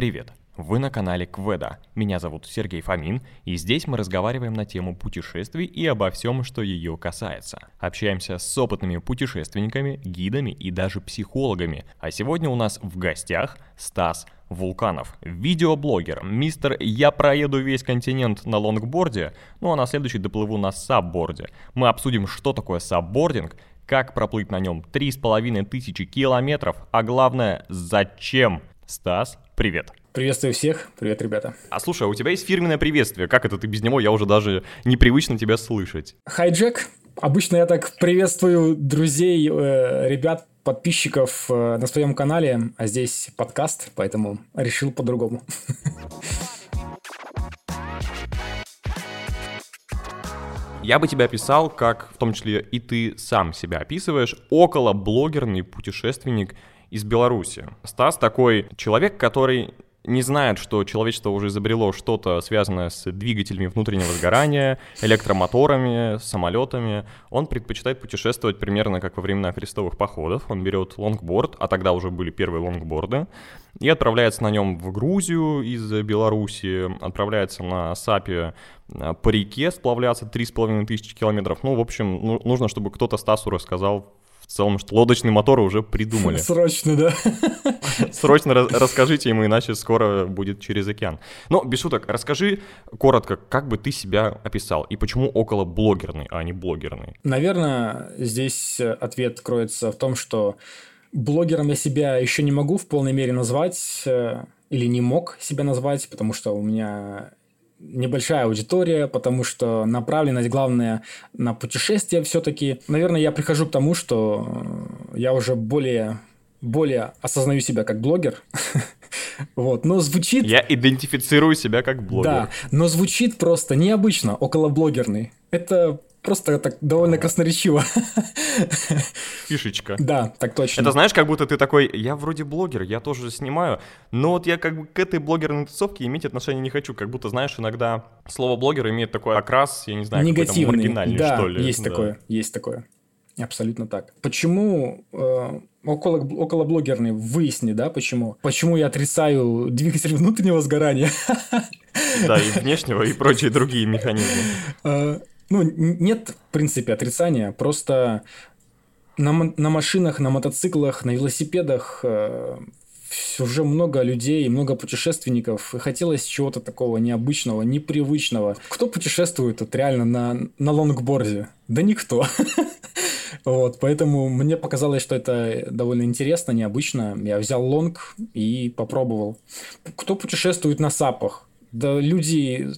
Привет! Вы на канале QVEDO. Меня зовут Сергей Фомин, и здесь мы разговариваем на тему путешествий и обо всем, что ее касается. Общаемся с опытными путешественниками, гидами и даже психологами. А сегодня у нас в гостях Стас Вулканов, видеоблогер, мистер «Я проеду весь континент на лонгборде», ну а на следующий доплыву на сапборде. Мы обсудим, что такое сапбординг, как проплыть на нем 3,5 тысячи километров, а главное, зачем. Стас, привет. Приветствую всех. Привет, ребята. А слушай, а у тебя есть фирменное приветствие. Как это ты без него? Я уже даже непривычно тебя слышать. Хай, Джек. Обычно я так приветствую друзей, э, ребят, подписчиков э, на своем канале, а здесь подкаст, поэтому решил по-другому. Я бы тебя описал, как в том числе и ты сам себя описываешь, около блогерный путешественник из Беларуси. Стас такой человек, который не знает, что человечество уже изобрело что-то связанное с двигателями внутреннего сгорания, электромоторами, самолетами, он предпочитает путешествовать примерно как во времена крестовых походов. Он берет лонгборд, а тогда уже были первые лонгборды, и отправляется на нем в Грузию из Беларуси, отправляется на САПе э, по реке сплавляться 3,5 тысячи километров. Ну, в общем, ну, нужно, чтобы кто-то Стасу рассказал в целом, что лодочные моторы уже придумали. Срочно, да. Срочно расскажите ему, иначе скоро будет через океан. Но, без шуток, расскажи коротко, как бы ты себя описал и почему около блогерный, а не блогерный? Наверное, здесь ответ кроется в том, что блогером я себя еще не могу в полной мере назвать э, или не мог себя назвать, потому что у меня небольшая аудитория, потому что направленность главная на путешествия все-таки. Наверное, я прихожу к тому, что я уже более более осознаю себя как блогер. вот, но звучит... Я идентифицирую себя как блогер. Да, но звучит просто необычно, около блогерный. Это просто так довольно красноречиво. Фишечка. Да, так точно. Это знаешь, как будто ты такой, я вроде блогер, я тоже снимаю, но вот я как бы к этой блогерной тусовке иметь отношения не хочу, как будто, знаешь, иногда слово блогер имеет такой окрас, я не знаю, Негативный. маргинальный, да, что ли. есть да. такое, есть такое. Абсолютно так. Почему э, около, около блогерный выясни, да, почему? Почему я отрицаю двигатель внутреннего сгорания? Да, и внешнего, и прочие другие механизмы. Ну, нет, в принципе, отрицания. Просто на, на машинах, на мотоциклах, на велосипедах э, уже много людей, много путешественников, и хотелось чего-то такого необычного, непривычного. Кто путешествует вот реально на, на лонгборде? Да никто. Вот, поэтому мне показалось, что это довольно интересно, необычно. Я взял лонг и попробовал. Кто путешествует на сапах? Да люди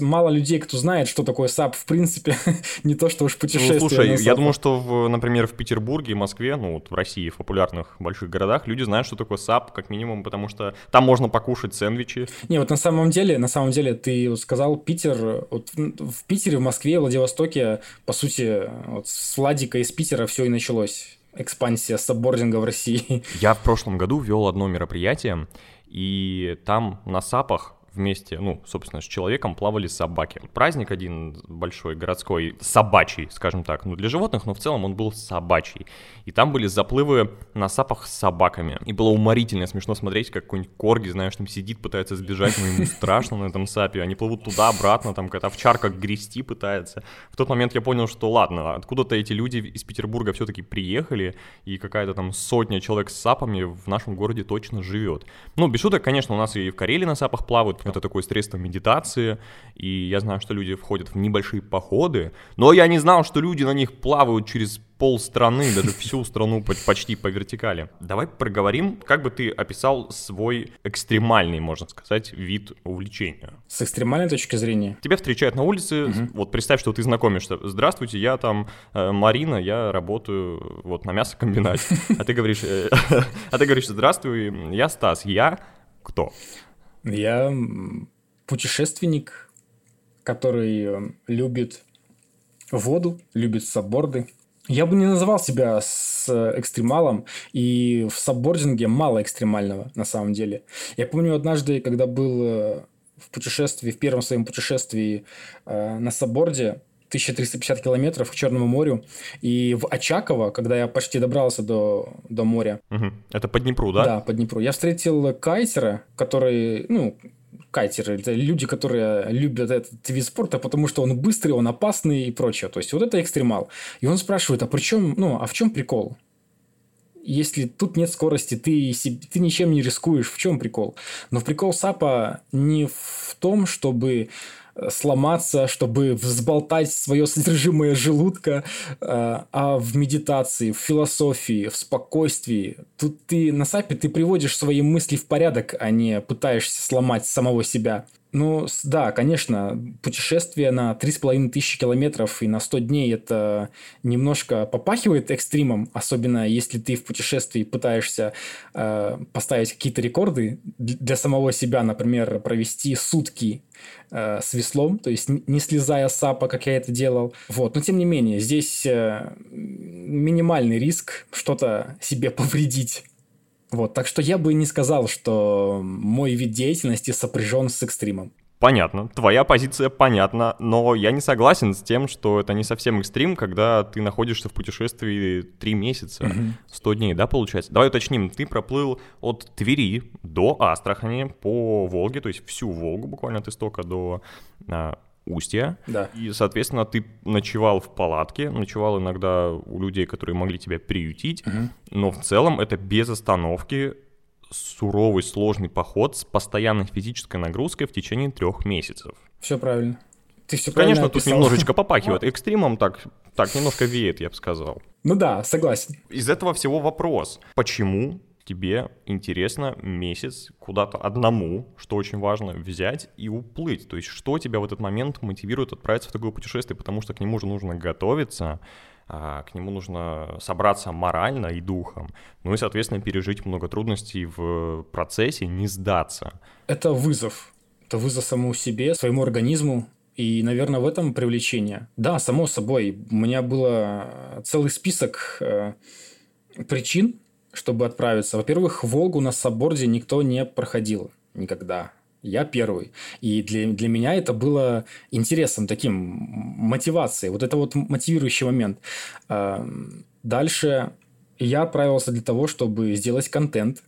мало людей, кто знает, что такое САП, в принципе, не то, что уж путешествие. Ну, слушай, я думаю, что, в, например, в Петербурге, Москве, ну, вот в России, в популярных больших городах, люди знают, что такое САП, как минимум, потому что там можно покушать сэндвичи. Не, вот на самом деле, на самом деле, ты вот сказал Питер, вот в Питере, в Москве, в Владивостоке, по сути, вот с Владика из Питера все и началось экспансия саббординга в России. Я в прошлом году вел одно мероприятие, и там на САПах вместе, ну, собственно, с человеком плавали собаки. Праздник один большой, городской, собачий, скажем так, ну, для животных, но в целом он был собачий. И там были заплывы на сапах с собаками. И было уморительно смешно смотреть, как какой-нибудь корги, знаешь, там сидит, пытается сбежать, но ему страшно на этом сапе. Они плывут туда-обратно, там какая-то овчарка грести пытается. В тот момент я понял, что ладно, откуда-то эти люди из Петербурга все-таки приехали, и какая-то там сотня человек с сапами в нашем городе точно живет. Ну, без шуток, конечно, у нас и в Карелии на сапах плавают, это такое средство медитации, и я знаю, что люди входят в небольшие походы, но я не знал, что люди на них плавают через пол страны, даже всю страну почти по вертикали. Давай проговорим, как бы ты описал свой экстремальный, можно сказать, вид увлечения. С экстремальной точки зрения? Тебя встречают на улице, угу. вот представь, что ты знакомишься. Здравствуйте, я там э, Марина, я работаю вот на мясокомбинате. А ты говоришь, э, а ты говоришь, здравствуй, я Стас, я кто? Я путешественник, который э, любит воду, любит сабборды. Я бы не называл себя с экстремалом, и в саббординге мало экстремального на самом деле. Я помню однажды, когда был э, в путешествии, в первом своем путешествии э, на сабборде, 1350 километров к Черному морю. И в Очаково, когда я почти добрался до, до моря... Угу. Это по Днепру, да? Да, по Днепру. Я встретил кайтера, который, ну, кайтеры, это люди, которые любят этот вид спорта, потому что он быстрый, он опасный и прочее. То есть, вот это экстремал. И он спрашивает, а при чем, ну, а в чем прикол? Если тут нет скорости, ты, ты ничем не рискуешь, в чем прикол? Но прикол САПа не в том, чтобы сломаться, чтобы взболтать свое содержимое желудка, э, а в медитации, в философии, в спокойствии. Тут ты на САПе ты приводишь свои мысли в порядок, а не пытаешься сломать самого себя. Ну, да, конечно, путешествие на 3,5 тысячи километров и на 100 дней это немножко попахивает экстримом, особенно если ты в путешествии пытаешься э, поставить какие-то рекорды для самого себя, например, провести сутки э, с веслом, то есть не слезая с сапа, как я это делал. Вот. Но тем не менее, здесь э, минимальный риск что-то себе повредить. Вот, так что я бы не сказал, что мой вид деятельности сопряжен с экстримом. Понятно, твоя позиция понятна, но я не согласен с тем, что это не совсем экстрим, когда ты находишься в путешествии 3 месяца, 100 дней, да, получается? Давай уточним, ты проплыл от Твери до Астрахани по Волге, то есть всю Волгу буквально от истока до а, Устья. Да. И, соответственно, ты ночевал в палатке, ночевал иногда у людей, которые могли тебя приютить, угу. но в целом это без остановки суровый, сложный поход с постоянной физической нагрузкой в течение трех месяцев. Все правильно. Ты все Конечно, тут описал. немножечко попахивает. Экстримом так, так немножко веет, я бы сказал. Ну да, согласен. Из этого всего вопрос. Почему тебе интересно месяц куда-то одному, что очень важно, взять и уплыть. То есть что тебя в этот момент мотивирует отправиться в такое путешествие, потому что к нему же нужно готовиться, а, к нему нужно собраться морально и духом, ну и, соответственно, пережить много трудностей в процессе, не сдаться. Это вызов. Это вызов самому себе, своему организму, и, наверное, в этом привлечение. Да, само собой, у меня был целый список э, причин, чтобы отправиться. Во-первых, Волгу на сабборде никто не проходил никогда. Я первый. И для, для меня это было интересом, таким мотивацией. Вот это вот мотивирующий момент. Дальше я отправился для того, чтобы сделать контент,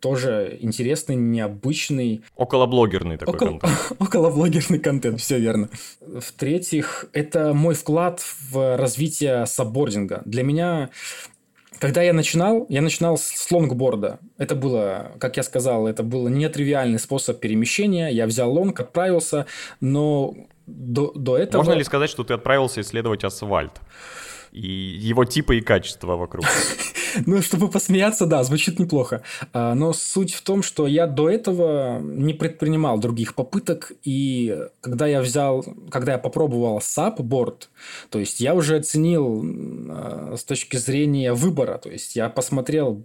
тоже интересный, необычный. Околоблогерный такой Около... контент. Околоблогерный контент, все верно. В-третьих, это мой вклад в развитие саббординга. Для меня когда я начинал, я начинал с лонгборда. Это было, как я сказал, это был нетривиальный способ перемещения. Я взял лонг, отправился, но до, до этого... Можно ли сказать, что ты отправился исследовать асфальт? И его типы и качества вокруг. Ну, чтобы посмеяться, да, звучит неплохо. А, но суть в том, что я до этого не предпринимал других попыток, и когда я взял, когда я попробовал SAP-борд, то есть я уже оценил а, с точки зрения выбора, то есть я посмотрел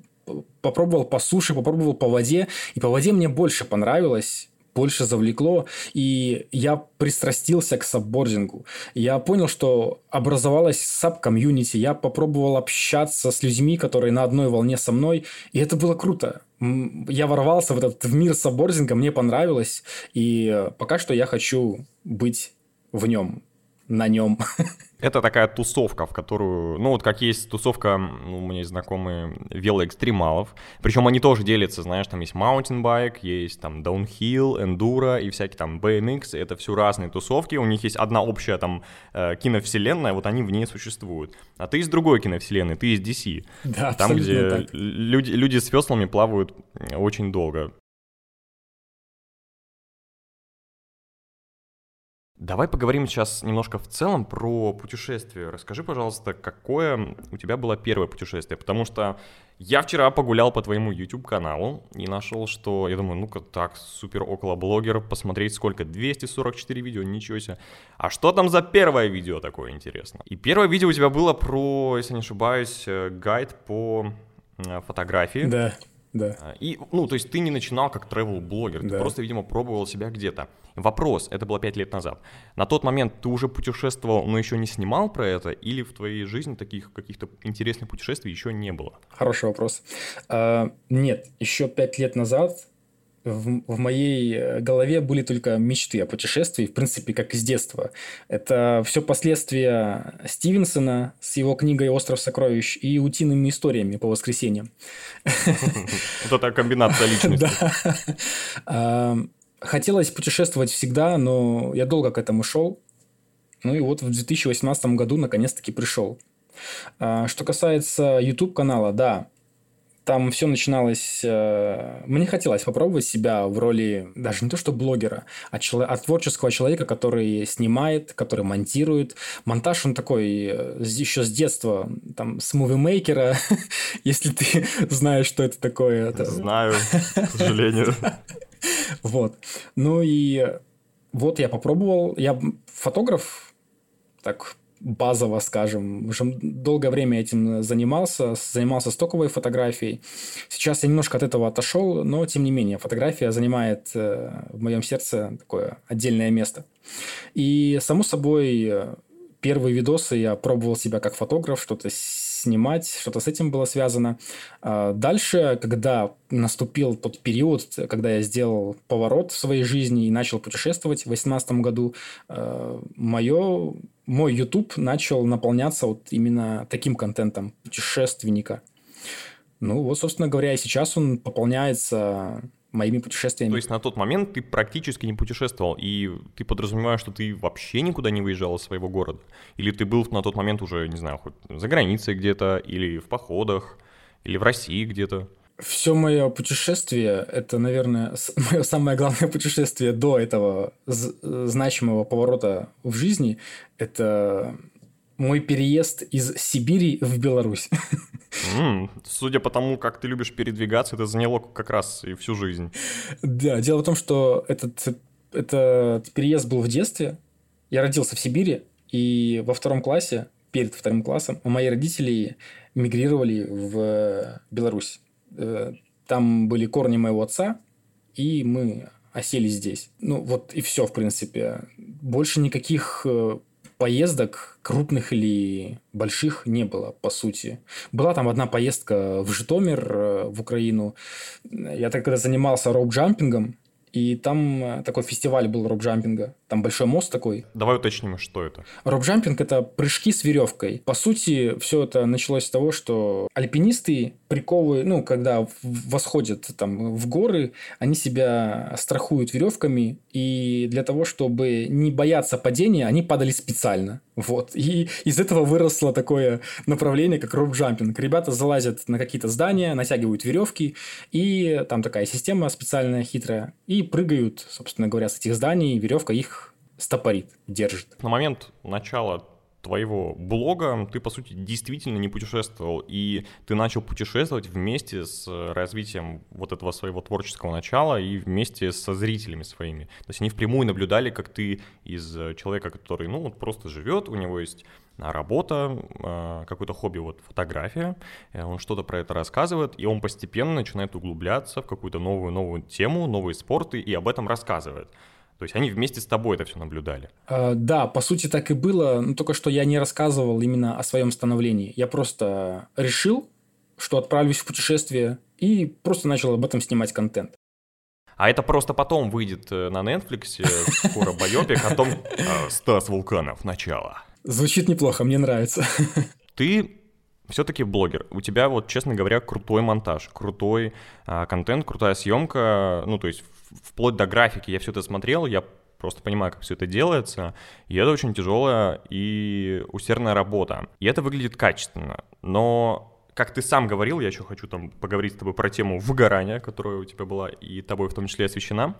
попробовал по суше, попробовал по воде, и по воде мне больше понравилось, больше завлекло, и я пристрастился к сапбордингу. Я понял, что образовалась сап-комьюнити, я попробовал общаться с людьми, которые на одной волне со мной, и это было круто. Я ворвался в этот в мир сапбординга, мне понравилось, и пока что я хочу быть в нем, на нем. Это такая тусовка, в которую, ну вот как есть тусовка, ну, у меня есть знакомые велоэкстремалов, причем они тоже делятся, знаешь, там есть маунтинбайк, есть там downhill, эндуро и всякие там BMX, это все разные тусовки, у них есть одна общая там э, киновселенная, вот они в ней существуют. А ты из другой киновселенной, ты из DC. Да, Там, где так. люди, люди с веслами плавают очень долго. Давай поговорим сейчас немножко в целом про путешествие. Расскажи, пожалуйста, какое у тебя было первое путешествие? Потому что я вчера погулял по твоему YouTube-каналу и нашел, что, я думаю, ну-ка так, супер около блогер, посмотреть сколько, 244 видео, ничего себе. А что там за первое видео такое интересно? И первое видео у тебя было про, если не ошибаюсь, э, гайд по э, фотографии. Да. Да. А, и, ну, то есть ты не начинал как travel-блогер, да. ты просто, видимо, пробовал себя где-то. Вопрос, это было 5 лет назад. На тот момент ты уже путешествовал, но еще не снимал про это, или в твоей жизни таких каких-то интересных путешествий еще не было? Хороший вопрос. А, нет, еще 5 лет назад в, в моей э, голове были только мечты о путешествии, в принципе, как из детства. Это все последствия Стивенсона с его книгой «Остров сокровищ» и утиными историями по воскресеньям. Вот это комбинация личности. Да. Хотелось путешествовать всегда, но я долго к этому шел. Ну и вот в 2018 году наконец-таки пришел. А, что касается YouTube-канала, да, там все начиналось... Э, мне хотелось попробовать себя в роли даже не то что блогера, а, чело... а творческого человека, который снимает, который монтирует. Монтаж, он такой э, еще с детства, там, с мувимейкера, если ты знаешь, что это такое. Это... Знаю, к сожалению. Вот. Ну и вот я попробовал. Я фотограф, так базово, скажем. Уже долгое время этим занимался, занимался стоковой фотографией. Сейчас я немножко от этого отошел, но тем не менее фотография занимает э, в моем сердце такое отдельное место. И, само собой, первые видосы я пробовал себя как фотограф, что-то снимать, что-то с этим было связано. А дальше, когда наступил тот период, когда я сделал поворот в своей жизни и начал путешествовать в 2018 году, э, мое, мой YouTube начал наполняться вот именно таким контентом путешественника. Ну вот, собственно говоря, и сейчас он пополняется моими путешествиями. То есть на тот момент ты практически не путешествовал, и ты подразумеваешь, что ты вообще никуда не выезжал из своего города? Или ты был на тот момент уже, не знаю, хоть за границей где-то, или в походах, или в России где-то? Все мое путешествие, это, наверное, мое самое главное путешествие до этого значимого поворота в жизни, это мой переезд из Сибири в Беларусь. Mm, судя по тому, как ты любишь передвигаться, это заняло как раз и всю жизнь. Да, дело в том, что этот, этот переезд был в детстве. Я родился в Сибири, и во втором классе, перед вторым классом, мои родители мигрировали в Беларусь. Э, там были корни моего отца, и мы осели здесь. Ну, вот и все, в принципе. Больше никаких э, поездок крупных или больших не было, по сути. Была там одна поездка в Житомир, э, в Украину. Я тогда занимался роуп-джампингом, и там такой фестиваль был роуп-джампинга. Там большой мост такой. Давай уточним, что это. Рок-джампинг – это прыжки с веревкой. По сути, все это началось с того, что альпинисты приковывают, ну, когда восходят там в горы, они себя страхуют веревками, и для того, чтобы не бояться падения, они падали специально. Вот. И из этого выросло такое направление, как роуп-джампинг. Ребята залазят на какие-то здания, натягивают веревки, и там такая система специальная, хитрая, и прыгают, собственно говоря, с этих зданий, веревка их стопорит, держит. На момент начала твоего блога ты, по сути, действительно не путешествовал, и ты начал путешествовать вместе с развитием вот этого своего творческого начала и вместе со зрителями своими. То есть они впрямую наблюдали, как ты из человека, который, ну, вот просто живет, у него есть работа, а, какое-то хобби, вот фотография, э, он что-то про это рассказывает, и он постепенно начинает углубляться в какую-то новую-новую тему, новые спорты, и об этом рассказывает. То есть они вместе с тобой это все наблюдали. А, да, по сути так и было, но только что я не рассказывал именно о своем становлении. Я просто решил, что отправлюсь в путешествие и просто начал об этом снимать контент. А это просто потом выйдет э, на Netflix, э, скоро байопик о том э, «Стас Вулканов. Начало». Звучит неплохо, мне нравится. Ты все-таки блогер. У тебя, вот, честно говоря, крутой монтаж, крутой а, контент, крутая съемка. Ну, то есть вплоть до графики я все это смотрел, я просто понимаю, как все это делается, и это очень тяжелая и усердная работа. И это выглядит качественно, но как ты сам говорил, я еще хочу там поговорить с тобой про тему выгорания, которая у тебя была и тобой в том числе освещена.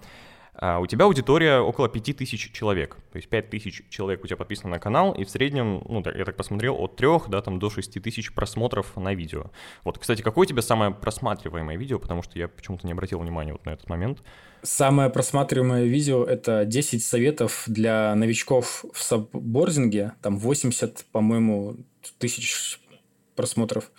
А у тебя аудитория около 5000 человек, то есть 5000 человек у тебя подписано на канал, и в среднем, ну, я так посмотрел, от 3 да, там, до 6 тысяч просмотров на видео. Вот, кстати, какое у тебя самое просматриваемое видео, потому что я почему-то не обратил внимания вот на этот момент. Самое просматриваемое видео – это 10 советов для новичков в саббординге, там 80, по-моему, тысяч просмотров.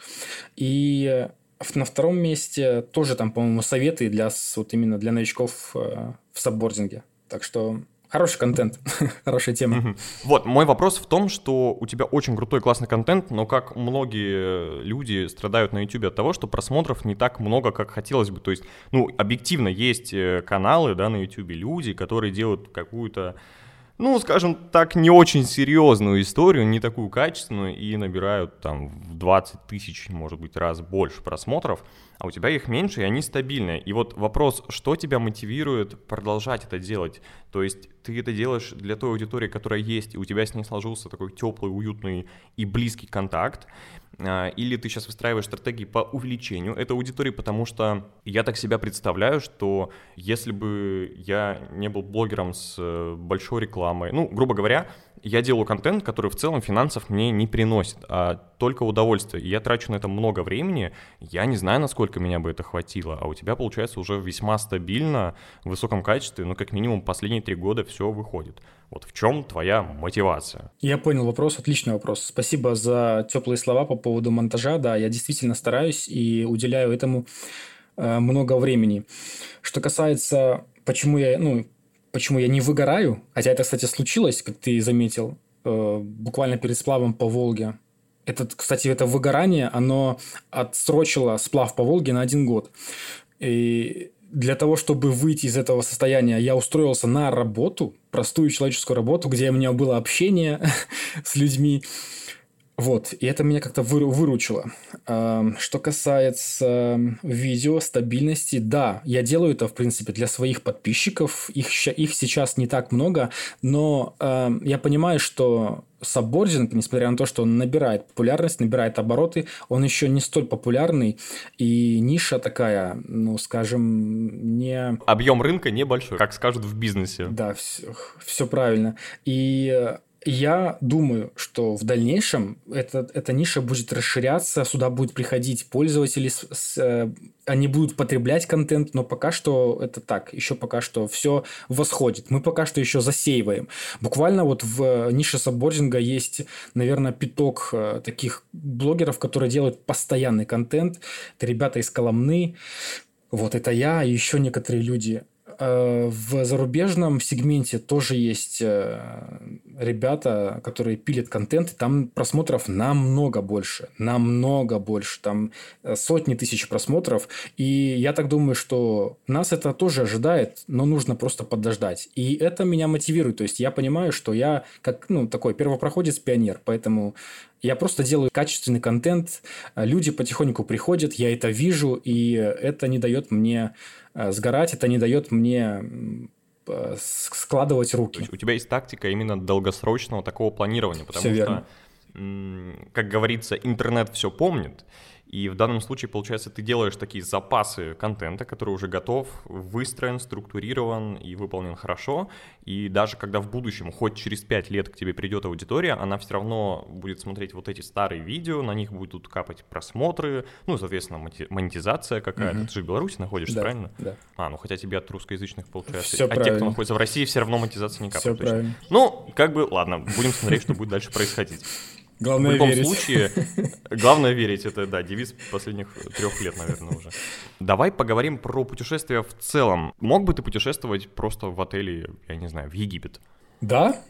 И на втором месте тоже там, по-моему, советы для вот именно для новичков э, в саббординге. Так что Хороший контент, хорошая тема. Вот, мой вопрос в том, что у тебя очень крутой, классный контент, но как многие люди страдают на YouTube от того, что просмотров не так много, как хотелось бы. То есть, ну, объективно есть э, каналы, да, на YouTube, люди, которые делают какую-то ну, скажем так, не очень серьезную историю, не такую качественную, и набирают там в 20 тысяч, может быть, раз больше просмотров, а у тебя их меньше, и они стабильные. И вот вопрос, что тебя мотивирует продолжать это делать? То есть ты это делаешь для той аудитории, которая есть, и у тебя с ней сложился такой теплый, уютный и близкий контакт, или ты сейчас выстраиваешь стратегии по увеличению этой аудитории, потому что я так себя представляю, что если бы я не был блогером с э, большой рекламой, ну, грубо говоря, я делаю контент, который в целом финансов мне не приносит, а только удовольствие. Я трачу на это много времени, я не знаю, насколько меня бы это хватило, а у тебя получается уже весьма стабильно, в высоком качестве, ну, как минимум последние три года все выходит. Вот в чем твоя мотивация? Я понял вопрос, отличный вопрос. Спасибо за теплые слова по поводу монтажа. Да, я действительно стараюсь и уделяю этому э, много времени. Что касается, почему я, ну, почему я не выгораю, хотя это, кстати, случилось, как ты заметил, э, буквально перед сплавом по Волге. Это, кстати, это выгорание, оно отсрочило сплав по Волге на один год. И для того, чтобы выйти из этого состояния, я устроился на работу, простую человеческую работу, где у меня было общение с людьми. Вот, и это меня как-то выручило. Что касается видео, стабильности, да, я делаю это, в принципе, для своих подписчиков. Их, их сейчас не так много, но я понимаю, что саббординг, несмотря на то, что он набирает популярность, набирает обороты, он еще не столь популярный, и ниша такая, ну, скажем, не... Объем рынка небольшой, как скажут в бизнесе. Да, все, все правильно. И я думаю, что в дальнейшем эта, эта ниша будет расширяться, сюда будут приходить пользователи, с, с, э, они будут потреблять контент, но пока что это так, еще пока что все восходит. Мы пока что еще засеиваем. Буквально вот в нише саббординга есть, наверное, пяток э, таких блогеров, которые делают постоянный контент. Это ребята из Коломны, вот это я и еще некоторые люди. Э, в зарубежном сегменте тоже есть э, ребята, которые пилят контент, там просмотров намного больше, намного больше, там э, сотни тысяч просмотров, и я так думаю, что нас это тоже ожидает, но нужно просто подождать, и это меня мотивирует, то есть я понимаю, что я как, ну, такой первопроходец, пионер, поэтому я просто делаю качественный контент, люди потихоньку приходят, я это вижу, и это не дает мне Э, сгорать, это не дает мне складывать руки. У тебя есть тактика именно долгосрочного такого планирования, потому все что, верно. как говорится, интернет все помнит, и в данном случае, получается, ты делаешь такие запасы контента, который уже готов, выстроен, структурирован и выполнен хорошо. И даже когда в будущем, хоть через 5 лет к тебе придет аудитория, она все равно будет смотреть вот эти старые видео, на них будут капать просмотры, ну, соответственно, монетизация какая-то. Угу. Ты же в Беларуси находишься, да, правильно? Да. А, ну хотя тебе от русскоязычных получается. Все а правильно. те, кто находится в России, все равно монетизация не капает. Все правильно. Ну, как бы, ладно, будем смотреть, что будет дальше происходить. Главное в любом верить. случае, главное верить, это, да, девиз последних трех лет, наверное, уже. Давай поговорим про путешествия в целом. Мог бы ты путешествовать просто в отеле, я не знаю, в Египет? Да,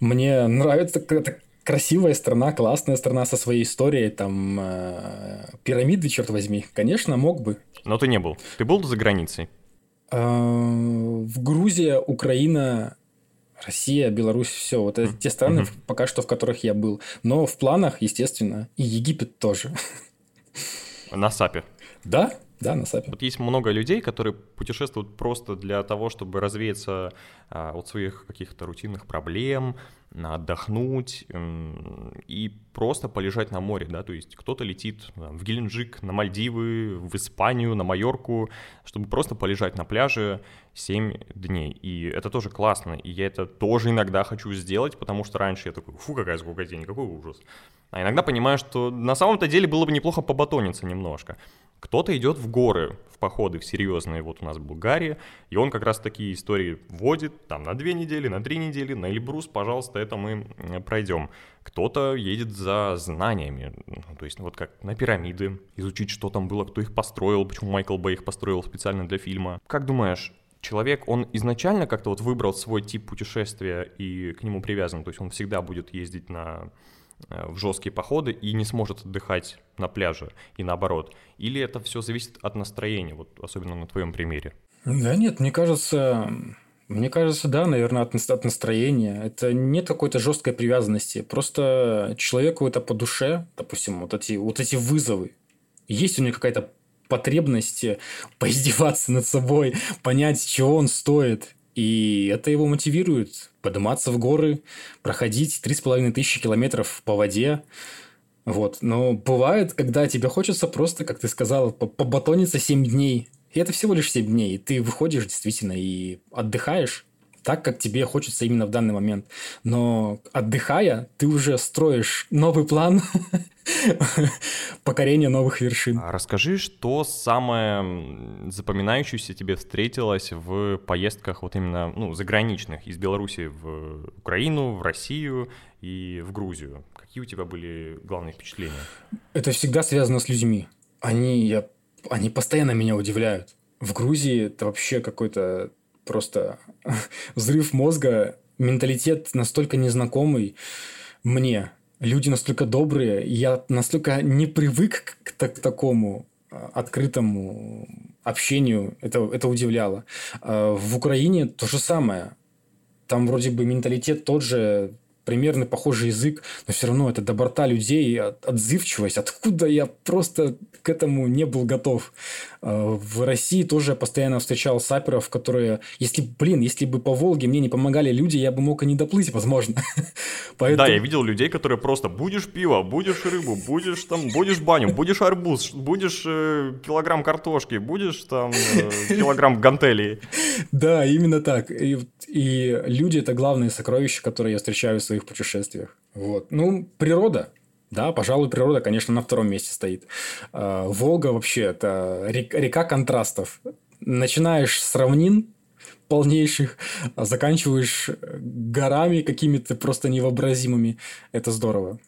мне нравится, это красивая страна, классная страна со своей историей, там э, пирамиды, черт возьми. Конечно, мог бы. Но ты не был. Ты был за границей? Э, в Грузия, Украина, Россия, Беларусь, все. Вот это те страны, mm-hmm. пока что в которых я был. Но в планах, естественно, и Египет тоже. На САПе? Да, да, на САПе. Вот есть много людей, которые путешествуют просто для того, чтобы развеяться а, от своих каких-то рутинных проблем, отдохнуть и просто полежать на море, да, то есть кто-то летит в Геленджик, на Мальдивы, в Испанию, на Майорку, чтобы просто полежать на пляже 7 дней, и это тоже классно, и я это тоже иногда хочу сделать, потому что раньше я такой, фу, какая скукотень, какой ужас, а иногда понимаю, что на самом-то деле было бы неплохо побатониться немножко, кто-то идет в горы, в походы, в серьезные. Вот у нас в Булгарии, и он как раз такие истории вводит, там, на две недели, на три недели, на Эльбрус, пожалуйста, это мы пройдем. Кто-то едет за знаниями, ну, то есть вот как на пирамиды, изучить, что там было, кто их построил, почему Майкл Бэй их построил специально для фильма. Как думаешь, человек, он изначально как-то вот выбрал свой тип путешествия и к нему привязан, то есть он всегда будет ездить на в жесткие походы и не сможет отдыхать на пляже и наоборот? Или это все зависит от настроения, вот особенно на твоем примере? Да нет, мне кажется, мне кажется, да, наверное, от, настроения. Это нет какой-то жесткой привязанности. Просто человеку это по душе, допустим, вот эти, вот эти вызовы. Есть у него какая-то потребность поиздеваться над собой, понять, чего он стоит. И это его мотивирует подниматься в горы, проходить три с половиной тысячи километров по воде. Вот. Но бывает, когда тебе хочется просто, как ты сказал, побатониться 7 дней и это всего лишь 7 дней. И ты выходишь действительно и отдыхаешь так, как тебе хочется именно в данный момент. Но отдыхая, ты уже строишь новый план покорения новых вершин. А расскажи, что самое запоминающееся тебе встретилось в поездках вот именно ну, заграничных из Беларуси в Украину, в Россию и в Грузию? Какие у тебя были главные впечатления? Это всегда связано с людьми. Они, я они постоянно меня удивляют. В Грузии это вообще какой-то просто взрыв мозга, менталитет настолько незнакомый мне. Люди настолько добрые, я настолько не привык к, к, такому а, открытому общению. Это, это удивляло. А в Украине то же самое. Там вроде бы менталитет тот же, примерно похожий язык, но все равно это доброта людей, отзывчивость. Откуда я просто к этому не был готов. А, в России тоже я постоянно встречал саперов, которые, если, блин, если бы по Волге мне не помогали люди, я бы мог и не доплыть, возможно. Поэтому... Да, я видел людей, которые просто будешь пиво, будешь рыбу, будешь там, будешь баню, будешь арбуз, будешь э, килограмм картошки, будешь там э, килограмм гантелей. Да, именно так. И, и люди это главные сокровища, которые я встречаю в своих путешествиях. Вот. Ну, природа. Да, пожалуй, природа, конечно, на втором месте стоит. А, Волга вообще это река контрастов. Начинаешь с равнин полнейших, а заканчиваешь горами какими-то просто невообразимыми. Это здорово.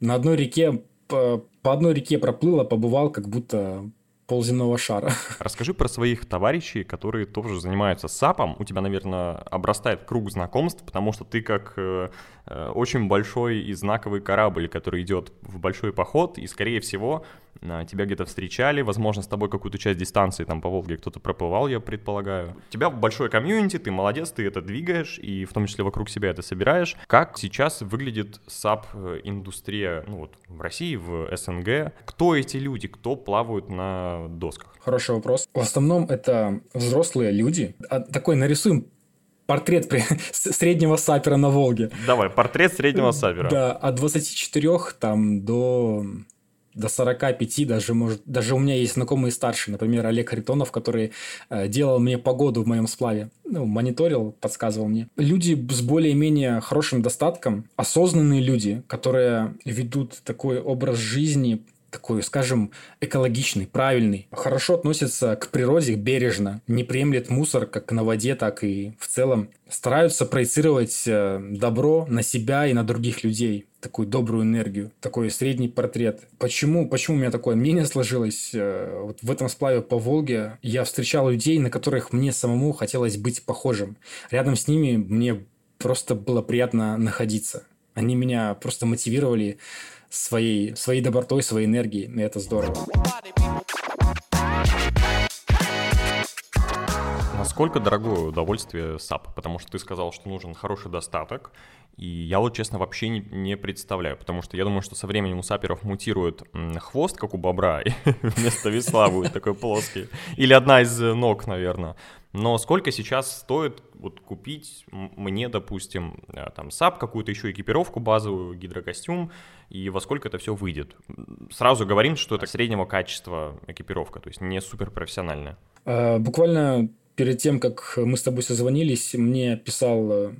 На одной реке, по, одной реке проплыло, побывал, как будто полземного шара. Расскажи про своих товарищей, которые тоже занимаются САПом. У тебя, наверное, обрастает круг знакомств, потому что ты как э, э, очень большой и знаковый корабль, который идет в большой поход, и, скорее всего, тебя где-то встречали, возможно, с тобой какую-то часть дистанции там по Волге кто-то проплывал, я предполагаю. У тебя большой комьюнити, ты молодец, ты это двигаешь, и в том числе вокруг себя это собираешь. Как сейчас выглядит САП-индустрия ну, вот, в России, в СНГ? Кто эти люди, кто плавают на досках? Хороший вопрос. В основном это взрослые люди. А такой нарисуем портрет среднего сапера на Волге. Давай, портрет среднего сапера. Да, от 24 там до до 45, даже, может, даже у меня есть знакомые старшие, например, Олег Харитонов, который э, делал мне погоду в моем сплаве, ну, мониторил, подсказывал мне. Люди с более-менее хорошим достатком, осознанные люди, которые ведут такой образ жизни, такой, скажем, экологичный, правильный, хорошо относятся к природе бережно, не приемлет мусор как на воде, так и в целом. Стараются проецировать э, добро на себя и на других людей, такую добрую энергию, такой средний портрет. Почему, почему у меня такое мнение сложилось? Э, вот в этом сплаве по Волге я встречал людей, на которых мне самому хотелось быть похожим. Рядом с ними мне просто было приятно находиться. Они меня просто мотивировали своей, своей добротой, своей энергией, и это здорово. Насколько дорогое удовольствие САП? Потому что ты сказал, что нужен хороший достаток, и я вот, честно, вообще не, не представляю, потому что я думаю, что со временем у саперов мутирует хвост, как у бобра, и вместо весла будет такой плоский. Или одна из ног, наверное. Но сколько сейчас стоит вот купить мне, допустим, э, там САП, какую-то еще экипировку базовую, гидрокостюм, и во сколько это все выйдет? Сразу говорим, что это среднего качества экипировка, то есть не суперпрофессиональная. А, буквально перед тем, как мы с тобой созвонились, мне писал э,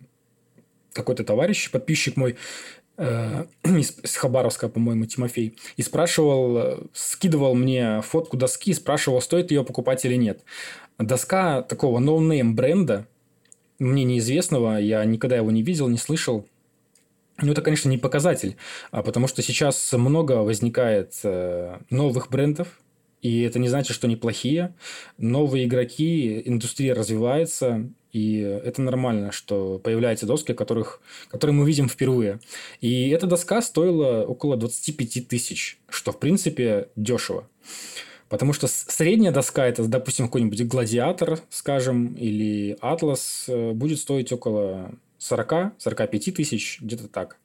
какой-то товарищ, подписчик мой, э, из Хабаровска, по-моему, Тимофей, и спрашивал, скидывал мне фотку доски, спрашивал, стоит ее покупать или нет. Доска такого no-name бренда, мне неизвестного, я никогда его не видел, не слышал. Ну, это, конечно, не показатель, а потому что сейчас много возникает э, новых брендов, и это не значит, что они плохие. Новые игроки, индустрия развивается, и это нормально, что появляются доски, которых, которые мы видим впервые. И эта доска стоила около 25 тысяч, что, в принципе, дешево. Потому что средняя доска, это, допустим, какой-нибудь гладиатор, скажем, или атлас, э, будет стоить около 40-45 тысяч, где-то так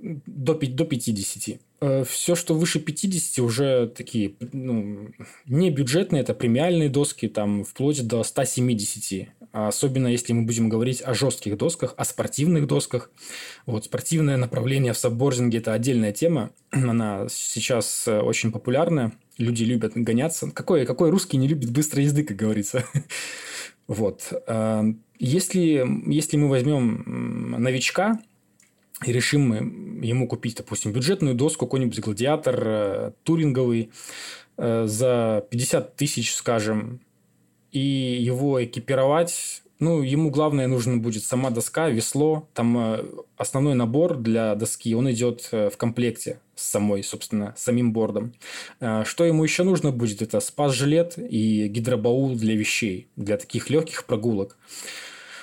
до, до 50. Э, Все, что выше 50, уже такие ну, не бюджетные, это премиальные доски, там вплоть до 170. Особенно если мы будем говорить о жестких досках, о спортивных досках. Вот спортивное направление в саббординге – это отдельная тема. Она сейчас э, очень популярная. Люди любят гоняться. Какой, какой русский не любит быстрой езды, как говорится? Вот. Э, если, если мы возьмем новичка, и решим мы ему купить, допустим, бюджетную доску, какой-нибудь гладиатор э, туринговый э, за 50 тысяч, скажем, и его экипировать, ну, ему главное нужно будет сама доска, весло, там э, основной набор для доски, он идет в комплекте с самой, собственно, самим бордом. Что ему еще нужно будет? Это спас-жилет и гидробаул для вещей, для таких легких прогулок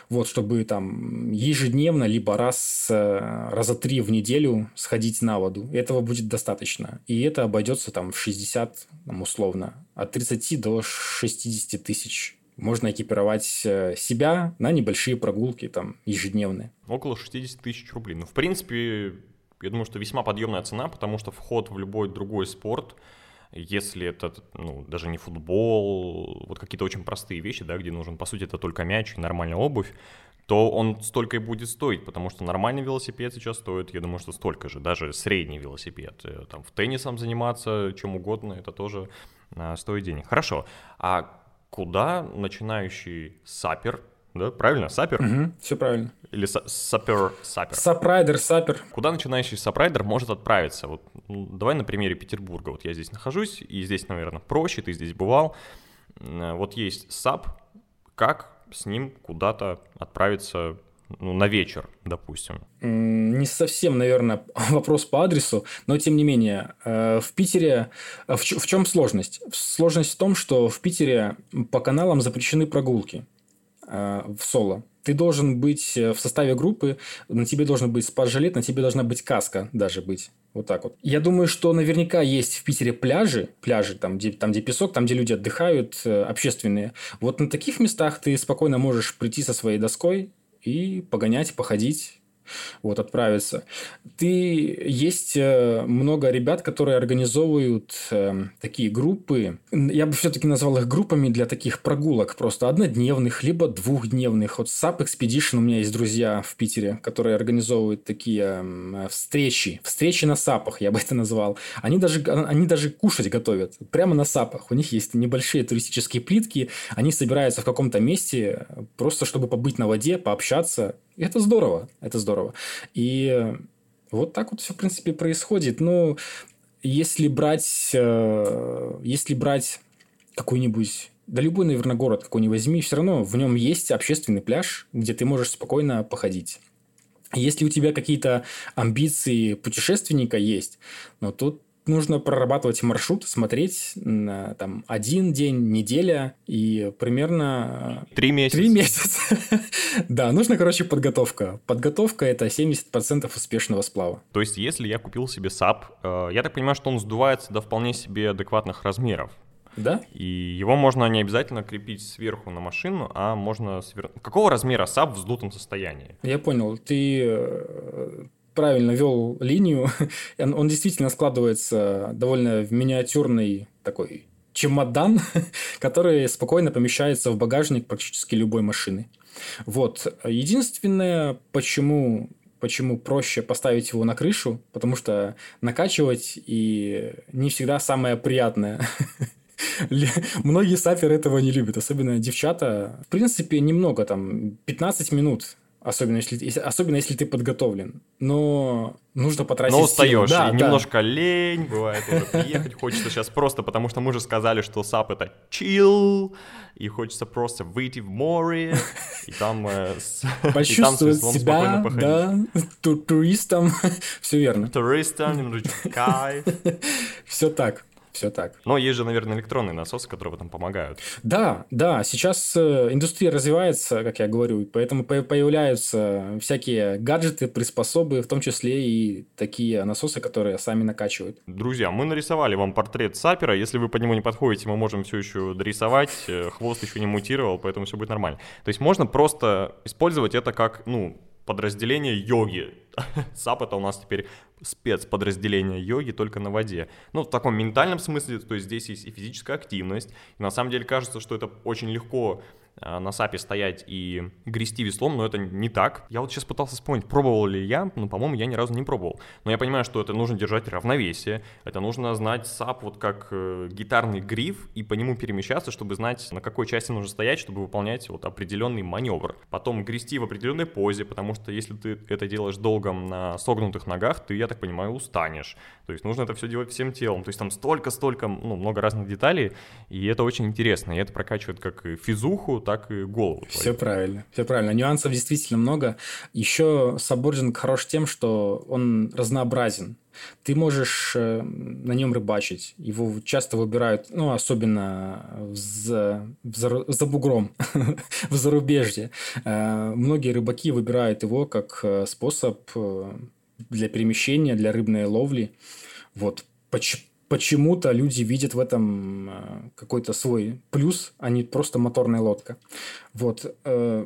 вот, чтобы там ежедневно, либо раз, э, раза три в неделю сходить на воду. Этого будет достаточно. И это обойдется там в 60, там, условно, от 30 до 60 тысяч. Можно экипировать э, себя на небольшие прогулки там ежедневные. Около 60 тысяч рублей. Ну, в принципе, я думаю, что весьма подъемная цена, потому что вход в любой другой спорт – если это, ну, даже не футбол, вот какие-то очень простые вещи, да, где нужен, по сути, это только мяч и нормальная обувь, то он столько и будет стоить, потому что нормальный велосипед сейчас стоит, я думаю, что столько же, даже средний велосипед. Э, там в теннисом заниматься, чем угодно, это тоже а, стоит денег. Хорошо, а куда начинающий сапер да, правильно? Сапер? Угу, все правильно. Или сапер, сапер. Сапрайдер, сапер. Куда начинающий сапрайдер может отправиться? Вот ну, давай на примере Петербурга. Вот я здесь нахожусь, и здесь, наверное, проще, ты здесь бывал. Вот есть сап, как с ним куда-то отправиться ну, на вечер, допустим? Не совсем, наверное, вопрос по адресу, но тем не менее, э, в Питере... В, в чем сложность? Сложность в том, что в Питере по каналам запрещены прогулки. Э, в соло. Ты должен быть э, в составе группы, на тебе должен быть спас-жилет, на тебе должна быть каска даже быть. Вот так вот. Я думаю, что наверняка есть в Питере пляжи, пляжи там, где, там, где песок, там, где люди отдыхают, э, общественные. Вот на таких местах ты спокойно можешь прийти со своей доской и погонять, походить, вот, отправиться. Ты, есть э, много ребят, которые организовывают э, такие группы. Я бы все-таки назвал их группами для таких прогулок, просто однодневных, либо двухдневных. Вот SAP Expedition у меня есть друзья в Питере, которые организовывают такие э, встречи. Встречи на сапах, я бы это назвал. Они даже, они даже кушать готовят. Прямо на сапах. У них есть небольшие туристические плитки. Они собираются в каком-то месте, просто чтобы побыть на воде, пообщаться, это здорово, это здорово. И вот так вот все, в принципе, происходит. Ну, если брать, э, если брать какой-нибудь да любой, наверное, город какой ни возьми, все равно в нем есть общественный пляж, где ты можешь спокойно походить. Если у тебя какие-то амбиции путешественника есть, но тут нужно прорабатывать маршрут, смотреть на там один день, неделя и примерно... Три месяца. Три месяца. да, нужно, короче, подготовка. Подготовка – это 70% успешного сплава. То есть, если я купил себе САП, э, я так понимаю, что он сдувается до вполне себе адекватных размеров. Да? И его можно не обязательно крепить сверху на машину, а можно свер... Какого размера САП в сдутом состоянии? Я понял. Ты э, правильно вел линию. Он действительно складывается довольно в миниатюрный такой чемодан, который спокойно помещается в багажник практически любой машины. Вот. Единственное, почему почему проще поставить его на крышу, потому что накачивать и не всегда самое приятное. Многие саперы этого не любят, особенно девчата. В принципе, немного, там, 15 минут Особенно если, особенно если ты подготовлен. Но нужно потратить Но устаешь, да, и да. немножко лень, бывает уже приехать. Хочется сейчас просто, потому что мы же сказали, что САП это chill, и хочется просто выйти в море, и там, э, с, Почувствовать и там себя, да, туристом, все верно. Туристом, немножечко кайф. Все так. Все так. Но есть же, наверное, электронные насосы, которые в этом помогают. Да, да, сейчас э, индустрия развивается, как я говорю, поэтому появляются всякие гаджеты, приспособы, в том числе и такие насосы, которые сами накачивают. Друзья, мы нарисовали вам портрет сапера, если вы по нему не подходите, мы можем все еще дорисовать, э, хвост еще не мутировал, поэтому все будет нормально. То есть можно просто использовать это как, ну, подразделение йоги. САП это у нас теперь спецподразделение йоги только на воде. Ну, в таком ментальном смысле, то есть здесь есть и физическая активность. И на самом деле кажется, что это очень легко на сапе стоять и грести веслом, но это не так. Я вот сейчас пытался вспомнить, пробовал ли я, но, по-моему, я ни разу не пробовал. Но я понимаю, что это нужно держать равновесие, это нужно знать сап вот как э, гитарный гриф и по нему перемещаться, чтобы знать, на какой части нужно стоять, чтобы выполнять вот определенный маневр. Потом грести в определенной позе, потому что если ты это делаешь долго на согнутых ногах, ты, я так понимаю, устанешь. То есть нужно это все делать всем телом. То есть там столько-столько, ну, много разных деталей, и это очень интересно. И это прокачивает как физуху, так и голову. Все правильно, все правильно. Нюансов действительно много. Еще саббординг хорош тем, что он разнообразен. Ты можешь э, на нем рыбачить. Его часто выбирают, ну, особенно за, за, за бугром, в зарубежье. Э, многие рыбаки выбирают его как э, способ для перемещения, для рыбной ловли. Вот. Почему? Почему-то люди видят в этом э, какой-то свой плюс, а не просто моторная лодка. Вот. Э,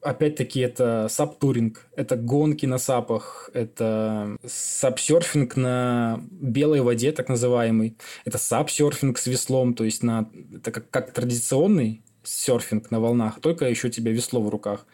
опять-таки, это саптуринг, это гонки на сапах, это сапсерфинг на белой воде, так называемый. Это сапсерфинг с веслом, то есть на, это как, как традиционный серфинг на волнах, только еще у тебя весло в руках.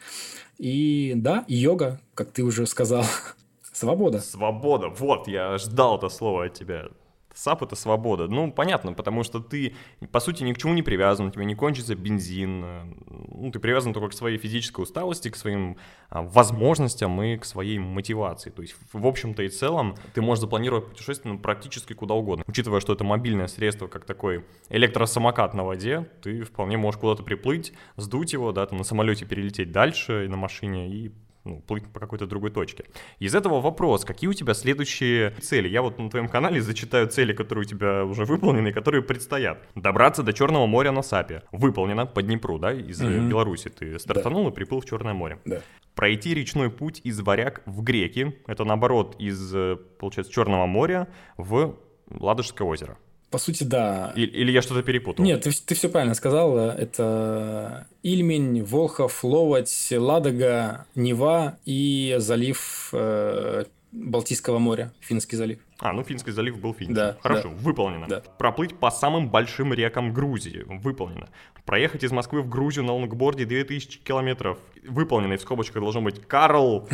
И да, йога, как ты уже сказал, свобода. Свобода, вот, я ждал это слово от тебя. САП — это свобода. Ну, понятно, потому что ты, по сути, ни к чему не привязан, у тебя не кончится бензин. Э, ну, ты привязан только к своей физической усталости, к своим а, возможностям и к своей мотивации. То есть, в общем-то и целом, ты можешь запланировать путешествие ну, практически куда угодно. Учитывая, что это мобильное средство, как такой электросамокат на воде, ты вполне можешь куда-то приплыть, сдуть его, да, там на самолете перелететь дальше на машине и ну, плыть по какой-то другой точке. Из этого вопрос, какие у тебя следующие цели? Я вот на твоем канале зачитаю цели, которые у тебя уже выполнены и которые предстоят. Добраться до Черного моря на САПе. Выполнено по Днепру, да, из угу. Беларуси. Ты стартанул да. и приплыл в Черное море. Да. Пройти речной путь из Варяг в Греки. Это наоборот из, получается, Черного моря в Ладожское озеро. По сути, да. Или, или я что-то перепутал? Нет, ты, ты все правильно сказал. Это Ильмень, Волхов, Ловоть, Ладога, Нева и залив э, Балтийского моря, Финский залив. А, ну Финский залив был финский. Да. Хорошо, да. выполнено. Да. Проплыть по самым большим рекам Грузии. Выполнено. Проехать из Москвы в Грузию на лонгборде 2000 километров. Выполнено. И в скобочках должно быть Карл.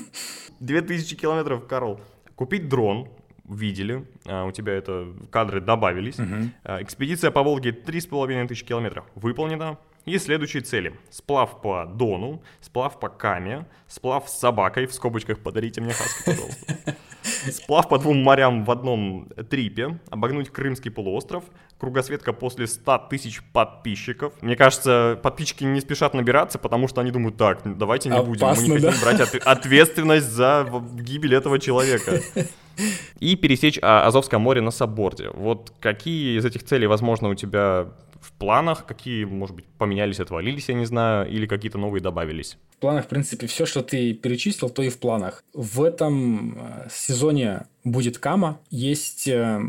2000 километров, Карл. Купить дрон, видели, а, у тебя это кадры добавились. Угу. Экспедиция по Волге 3,5 тысячи километров выполнена. И следующие цели. Сплав по Дону, сплав по Каме, сплав с собакой, в скобочках подарите мне хаски, пожалуйста. Сплав по двум морям в одном трипе, обогнуть Крымский полуостров, кругосветка после 100 тысяч подписчиков. Мне кажется, подписчики не спешат набираться, потому что они думают, так, давайте не будем, мы не хотим да? брать от- ответственность за гибель этого человека. И пересечь а, Азовское море на сабборде. Вот какие из этих целей, возможно, у тебя в планах, какие, может быть, поменялись, отвалились, я не знаю, или какие-то новые добавились? В планах, в принципе, все, что ты перечислил, то и в планах. В этом э, сезоне будет Кама. Есть, э,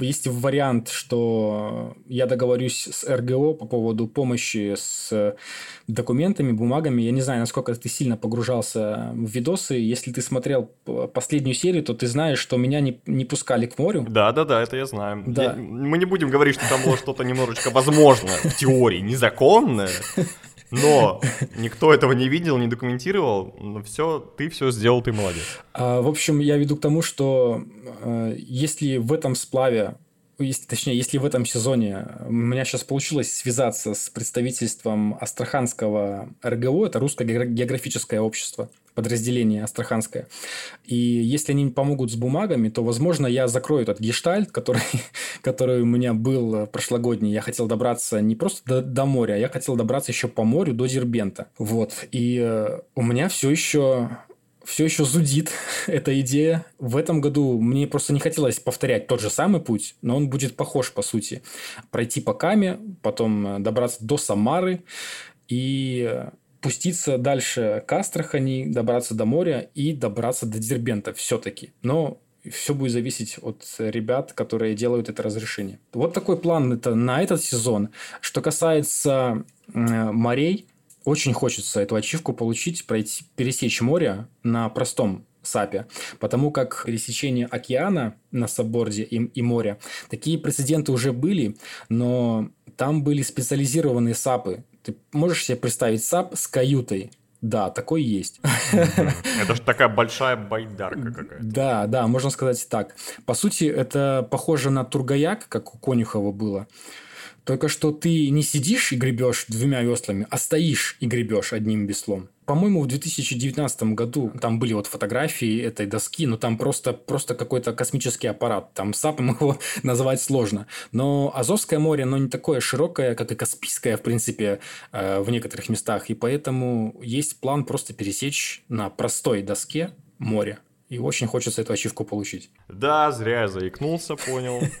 есть вариант, что я договорюсь с РГО по поводу помощи с документами, бумагами. Я не знаю, насколько ты сильно погружался в видосы. Если ты смотрел последнюю серию, то ты знаешь, что меня не, не пускали к морю. Да, да, да, это я знаю. Да. Я, мы не будем говорить, что там было что-то немножечко возможно в теории, незаконное. Но никто этого не видел, не документировал. Но все, ты все сделал, ты молодец. А, в общем, я веду к тому, что э, если в этом сплаве если, точнее, если в этом сезоне у меня сейчас получилось связаться с представительством Астраханского РГО, это Русское географическое общество, подразделение Астраханское, и если они помогут с бумагами, то, возможно, я закрою этот гештальт, который, который у меня был прошлогодний. Я хотел добраться не просто до, до моря, а я хотел добраться еще по морю до Дербента. Вот. И э, у меня все еще все еще зудит эта идея. В этом году мне просто не хотелось повторять тот же самый путь, но он будет похож по сути. Пройти по Каме, потом добраться до Самары и пуститься дальше к Астрахани, добраться до моря и добраться до Дербента все-таки. Но все будет зависеть от ребят, которые делают это разрешение. Вот такой план это на этот сезон. Что касается морей, очень хочется эту ачивку получить, пройти, пересечь море на простом САПе, потому как пересечение океана на сапборде и, и моря, такие прецеденты уже были, но там были специализированные САПы. Ты можешь себе представить САП с каютой, да, такой есть. Это же такая большая байдарка какая-то. Да, да, можно сказать так. По сути, это похоже на Тургояк, как у Конюхова было. Только что ты не сидишь и гребешь двумя веслами, а стоишь и гребешь одним веслом. По-моему, в 2019 году там были вот фотографии этой доски, но там просто, просто какой-то космический аппарат. Там САПом его назвать сложно. Но Азовское море, оно не такое широкое, как и Каспийское, в принципе, э, в некоторых местах. И поэтому есть план просто пересечь на простой доске море и очень хочется эту ачивку получить. Да, зря я заикнулся, понял.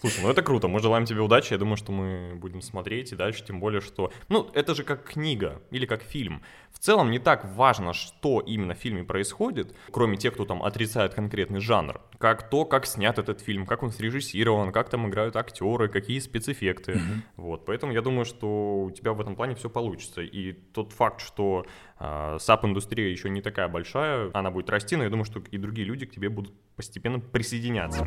Слушай, ну это круто, мы желаем тебе удачи, я думаю, что мы будем смотреть и дальше, тем более, что... Ну, это же как книга или как фильм. В целом не так важно, что именно в фильме происходит, кроме тех, кто там отрицает конкретный жанр, как то, как снят этот фильм, как он срежиссирован, как там играют актеры, какие спецэффекты. Вот, поэтому я думаю, что у тебя в этом плане все получится. И тот факт, что э, SAP-индустрия еще не такая большая, она будет расти, но я думаю, что и другие люди к тебе будут постепенно присоединяться.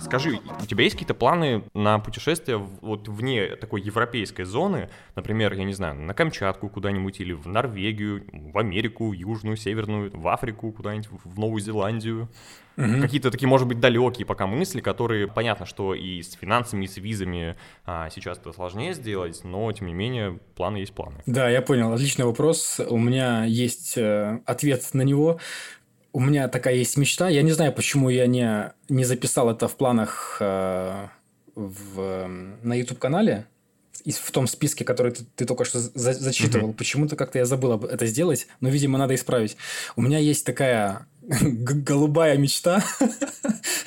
Скажи, у тебя есть какие-то планы на путешествия вот вне такой европейской зоны? Например, я не знаю, на Камчатку куда-нибудь или в Норвегию, в Америку, Южную, Северную, в Африку куда-нибудь, в Новую Зеландию? Угу. Какие-то такие, может быть, далекие пока мысли, которые понятно, что и с финансами, и с визами а, сейчас это сложнее сделать, но тем не менее планы есть планы. Да, я понял. Отличный вопрос. У меня есть э, ответ на него у меня такая есть мечта. Я не знаю, почему я не, не записал это в планах э, в, на YouTube-канале, в том списке, который ты, ты только что за, зачитывал. Mm-hmm. Почему-то как-то я забыл об это сделать, но, видимо, надо исправить. У меня есть такая голубая мечта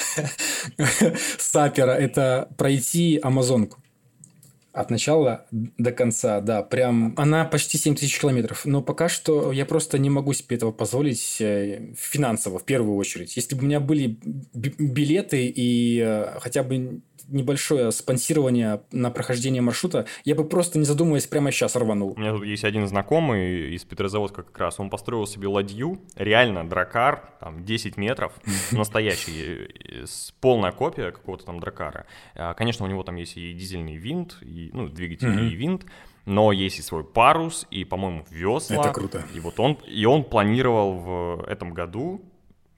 сапера – это пройти Амазонку. От начала до конца, да, прям она почти 7 тысяч километров. Но пока что я просто не могу себе этого позволить э, финансово, в первую очередь. Если бы у меня были билеты и э, хотя бы небольшое спонсирование на прохождение маршрута, я бы просто не задумываясь прямо сейчас рванул. У меня тут есть один знакомый из Петрозаводска как раз, он построил себе ладью, реально дракар, там 10 метров, настоящий, э, полная копия какого-то там дракара. А, конечно, у него там есть и дизельный винт, и, ну, двигатель и винт, но есть и свой парус, и, по-моему, весла. Это круто. И вот он, и он планировал в этом году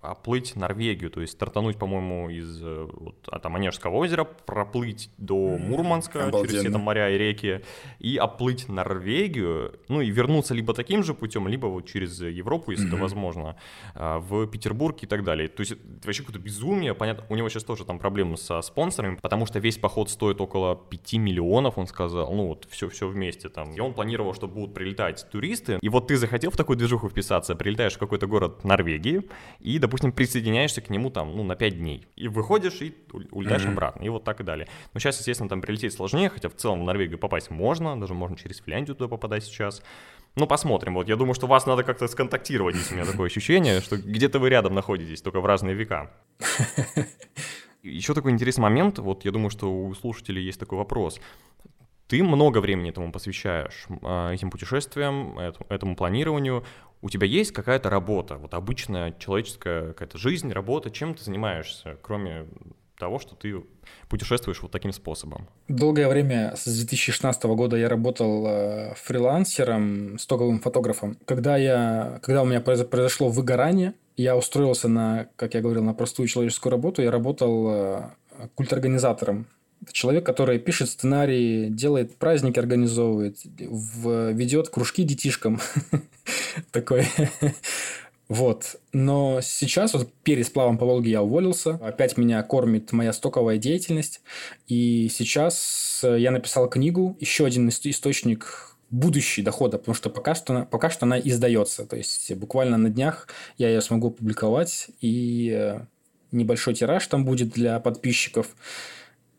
оплыть Норвегию, то есть стартануть, по-моему, из э, вот, от Аманежского озера, проплыть до Мурманска Обалденно. через все там моря и реки, и оплыть Норвегию, ну и вернуться либо таким же путем, либо вот через Европу, если mm-hmm. это возможно, а, в Петербург и так далее. То есть это вообще какое-то безумие, понятно, у него сейчас тоже там проблемы со спонсорами, потому что весь поход стоит около 5 миллионов, он сказал, ну вот все, все вместе там. И он планировал, что будут прилетать туристы, и вот ты захотел в такую движуху вписаться, прилетаешь в какой-то город Норвегии, и, допустим, присоединяешься к нему там, ну, на 5 дней. И выходишь, и улетаешь mm-hmm. обратно, и вот так и далее. Но сейчас, естественно, там прилететь сложнее, хотя в целом в Норвегию попасть можно, даже можно через Финляндию туда попадать сейчас. Ну, посмотрим. Вот я думаю, что вас надо как-то сконтактировать, если у меня такое ощущение, что где-то вы рядом находитесь, только в разные века. Еще такой интересный момент, вот я думаю, что у слушателей есть такой вопрос. Ты много времени этому посвящаешь, а, этим путешествиям, этому планированию у тебя есть какая-то работа, вот обычная человеческая какая-то жизнь, работа, чем ты занимаешься, кроме того, что ты путешествуешь вот таким способом? Долгое время, с 2016 года я работал э, фрилансером, стоковым фотографом. Когда, я, когда у меня произошло выгорание, я устроился на, как я говорил, на простую человеческую работу. Я работал э, культорганизатором человек, который пишет сценарии, делает праздники, организовывает, ведет кружки детишкам. Такой. Вот. Но сейчас, вот перед сплавом по Волге я уволился. Опять меня кормит моя стоковая деятельность. И сейчас я написал книгу. Еще один источник будущий дохода, потому что пока что, пока что она издается. То есть буквально на днях я ее смогу публиковать, и э, небольшой тираж там будет для подписчиков.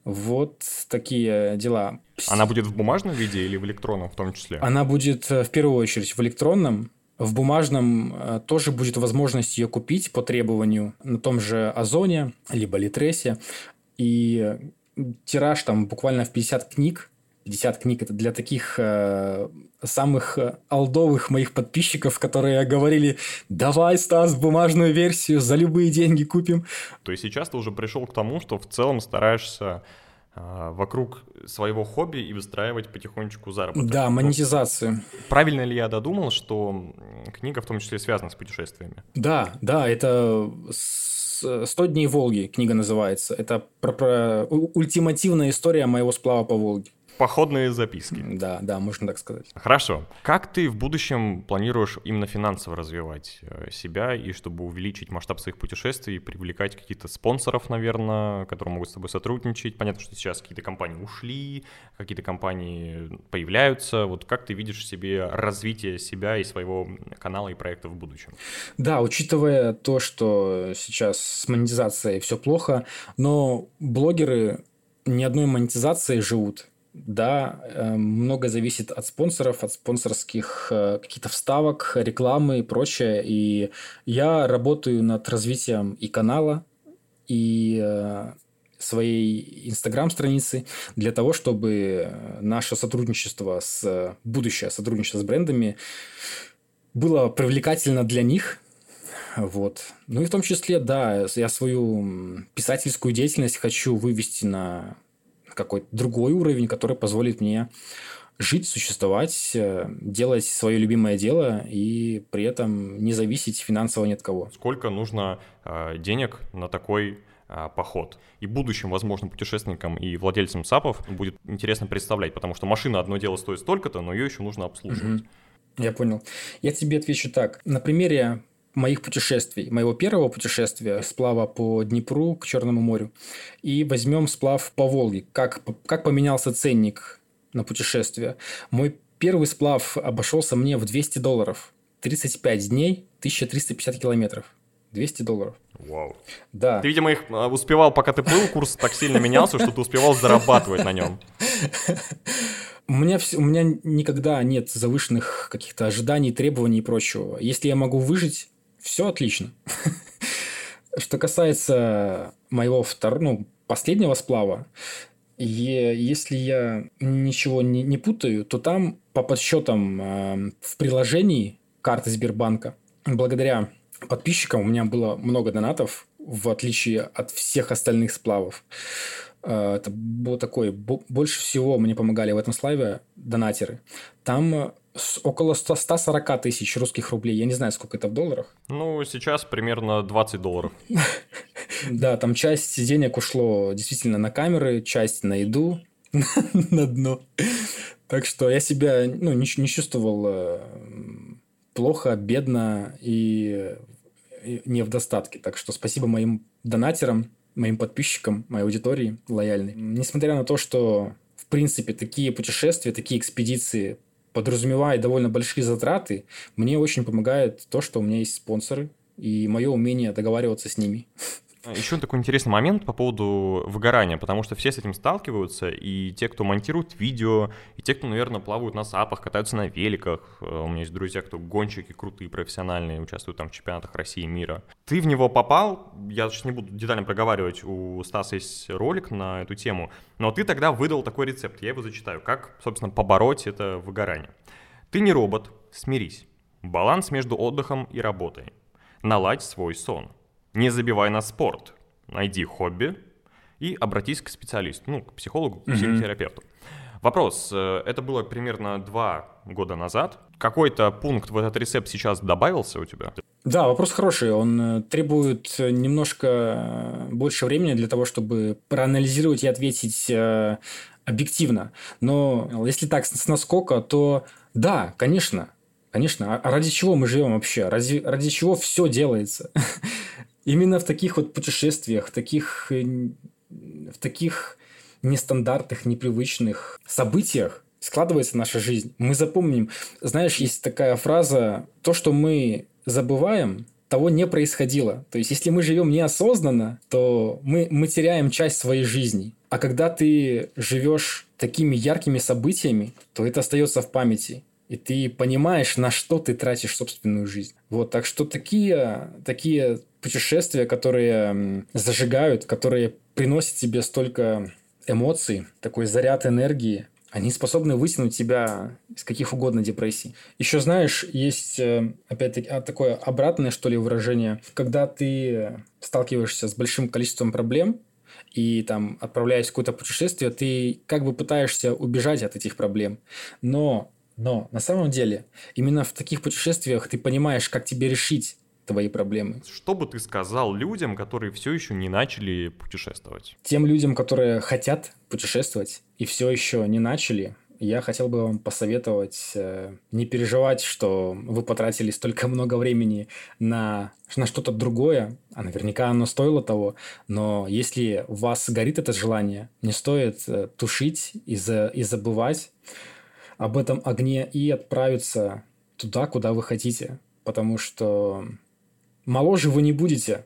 Вот такие дела. Она будет в бумажном виде или в электронном в том числе? Она будет э, в первую очередь в электронном. В бумажном э, тоже будет возможность ее купить по требованию на том же Озоне, либо Литресе. И тираж там буквально в 50 книг. 50 книг это для таких э, самых э, алдовых моих подписчиков, которые говорили, давай, Стас, бумажную версию, за любые деньги купим. То есть сейчас ты уже пришел к тому, что в целом стараешься э, вокруг своего хобби и выстраивать потихонечку заработок. Да, монетизацию. Правильно ли я додумал, что книга в том числе связана с путешествиями? Да, да, это 100 дней Волги книга называется. Это про, про ультимативная история моего сплава по Волге. Походные записки. Да, да, можно так сказать. Хорошо. Как ты в будущем планируешь именно финансово развивать э, себя и чтобы увеличить масштаб своих путешествий, привлекать каких-то спонсоров, наверное, которые могут с тобой сотрудничать? Понятно, что сейчас какие-то компании ушли, какие-то компании появляются. Вот как ты видишь себе развитие себя и своего канала и проекта в будущем? Да, учитывая то, что сейчас с монетизацией все плохо, но блогеры ни одной монетизации живут да, э, много зависит от спонсоров, от спонсорских э, каких-то вставок, рекламы и прочее. И я работаю над развитием и канала, и э, своей инстаграм-страницы для того, чтобы наше сотрудничество с будущее сотрудничество с брендами было привлекательно для них. Вот. Ну и в том числе, да, я свою писательскую деятельность хочу вывести на какой-то другой уровень, который позволит мне жить, существовать, э, делать свое любимое дело и при этом не зависеть финансово ни от кого. Сколько нужно э, денег на такой э, поход? И будущим, возможно, путешественникам и владельцам САПов будет интересно представлять, потому что машина одно дело стоит столько-то, но ее еще нужно обслуживать. Угу. Я понял. Я тебе отвечу так. На примере моих путешествий, моего первого путешествия, сплава по Днепру к Черному морю, и возьмем сплав по Волге. Как, как поменялся ценник на путешествие? Мой первый сплав обошелся мне в 200 долларов. 35 дней, 1350 километров. 200 долларов. Вау. Да. Ты, видимо, их а, успевал, пока ты плыл, курс так сильно менялся, что ты успевал зарабатывать на нем. У меня, у меня никогда нет завышенных каких-то ожиданий, требований и прочего. Если я могу выжить, все отлично. Что касается моего второго, ну, последнего сплава, и если я ничего не, не путаю, то там по подсчетам э, в приложении карты Сбербанка, благодаря подписчикам у меня было много донатов, в отличие от всех остальных сплавов. Э, это было такое, больше всего мне помогали в этом слайве донатеры. Там около 100, 140 тысяч русских рублей. Я не знаю, сколько это в долларах. Ну, сейчас примерно 20 долларов. Да, там часть денег ушло действительно на камеры, часть на еду, на дно. Так что я себя ну, не, не чувствовал э, плохо, бедно и не в достатке. Так что спасибо моим донатерам, моим подписчикам, моей аудитории лояльной. Несмотря на то, что в принципе такие путешествия, такие экспедиции подразумевая довольно большие затраты, мне очень помогает то, что у меня есть спонсоры и мое умение договариваться с ними. Еще такой интересный момент по поводу выгорания, потому что все с этим сталкиваются, и те, кто монтирует видео, и те, кто, наверное, плавают на сапах, катаются на великах. Э, у меня есть друзья, кто гонщики крутые, профессиональные, участвуют там в чемпионатах России и мира. Ты в него попал, я сейчас не буду детально проговаривать, у Стаса есть ролик на эту тему, но ты тогда выдал такой рецепт, я его зачитаю, как, собственно, побороть это выгорание. Ты не робот, смирись. Баланс между отдыхом и работой. Наладь свой сон – не забивай на спорт. Найди хобби и обратись к специалисту, ну, к психологу, к психотерапевту. Вопрос. Э, это было примерно два года назад. Какой-то пункт в этот рецепт сейчас добавился у тебя? Да, вопрос хороший. Он э, требует немножко э, больше времени для того, чтобы проанализировать и ответить объективно. Но если так с наскока, то да, конечно, конечно. А ради чего мы живем вообще? Ради, ради чего все делается? Именно в таких вот путешествиях, таких, э, в таких нестандартных, непривычных событиях складывается наша жизнь. Мы запомним. Знаешь, есть такая фраза, то, что мы забываем, того не происходило. То есть, если мы живем неосознанно, то мы, мы теряем часть своей жизни. А когда ты живешь такими яркими событиями, то это остается в памяти. И ты понимаешь, на что ты тратишь собственную жизнь. Вот, так что такие, такие путешествия, которые зажигают, которые приносят тебе столько эмоций, такой заряд энергии, они способны вытянуть тебя из каких угодно депрессий. Еще знаешь, есть э, опять-таки а, такое обратное, что ли, выражение, когда ты сталкиваешься с большим количеством проблем, и там, отправляясь в какое-то путешествие, ты как бы пытаешься убежать от этих проблем. Но, но на самом деле, именно в таких путешествиях ты понимаешь, как тебе решить твои проблемы. Что бы ты сказал людям, которые все еще не начали путешествовать? Тем людям, которые хотят путешествовать и все еще не начали, я хотел бы вам посоветовать э, не переживать, что вы потратили столько много времени на, на что-то другое, а наверняка оно стоило того, но если у вас горит это желание, не стоит э, тушить и, за, и забывать об этом огне и отправиться туда, куда вы хотите, потому что моложе вы не будете.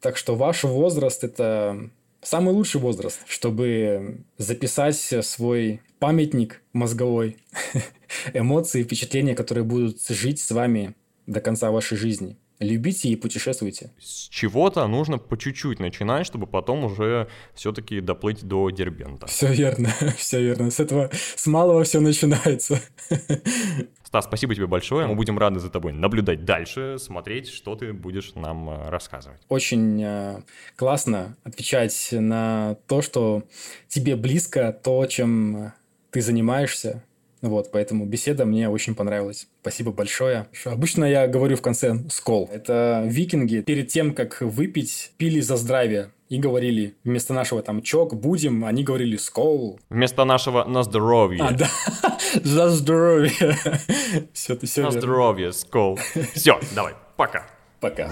Так что ваш возраст – это самый лучший возраст, чтобы записать свой памятник мозговой, эмоции, впечатления, которые будут жить с вами до конца вашей жизни. Любите и путешествуйте. С чего-то нужно по чуть-чуть начинать, чтобы потом уже все-таки доплыть до Дербента. Все верно, все верно. С этого, с малого все начинается. Стас, спасибо тебе большое. Мы будем рады за тобой наблюдать дальше, смотреть, что ты будешь нам э, рассказывать. Очень э, классно отвечать на то, что тебе близко, то, чем ты занимаешься, вот, поэтому беседа мне очень понравилась. Спасибо большое. Обычно я говорю в конце «скол». Это викинги перед тем, как выпить, пили за здравие. И говорили, вместо нашего там чок, будем, они говорили скол. Вместо нашего на здоровье. А, да, за здоровье. Все, ты все На здоровье, скол. Все, давай, пока. Пока.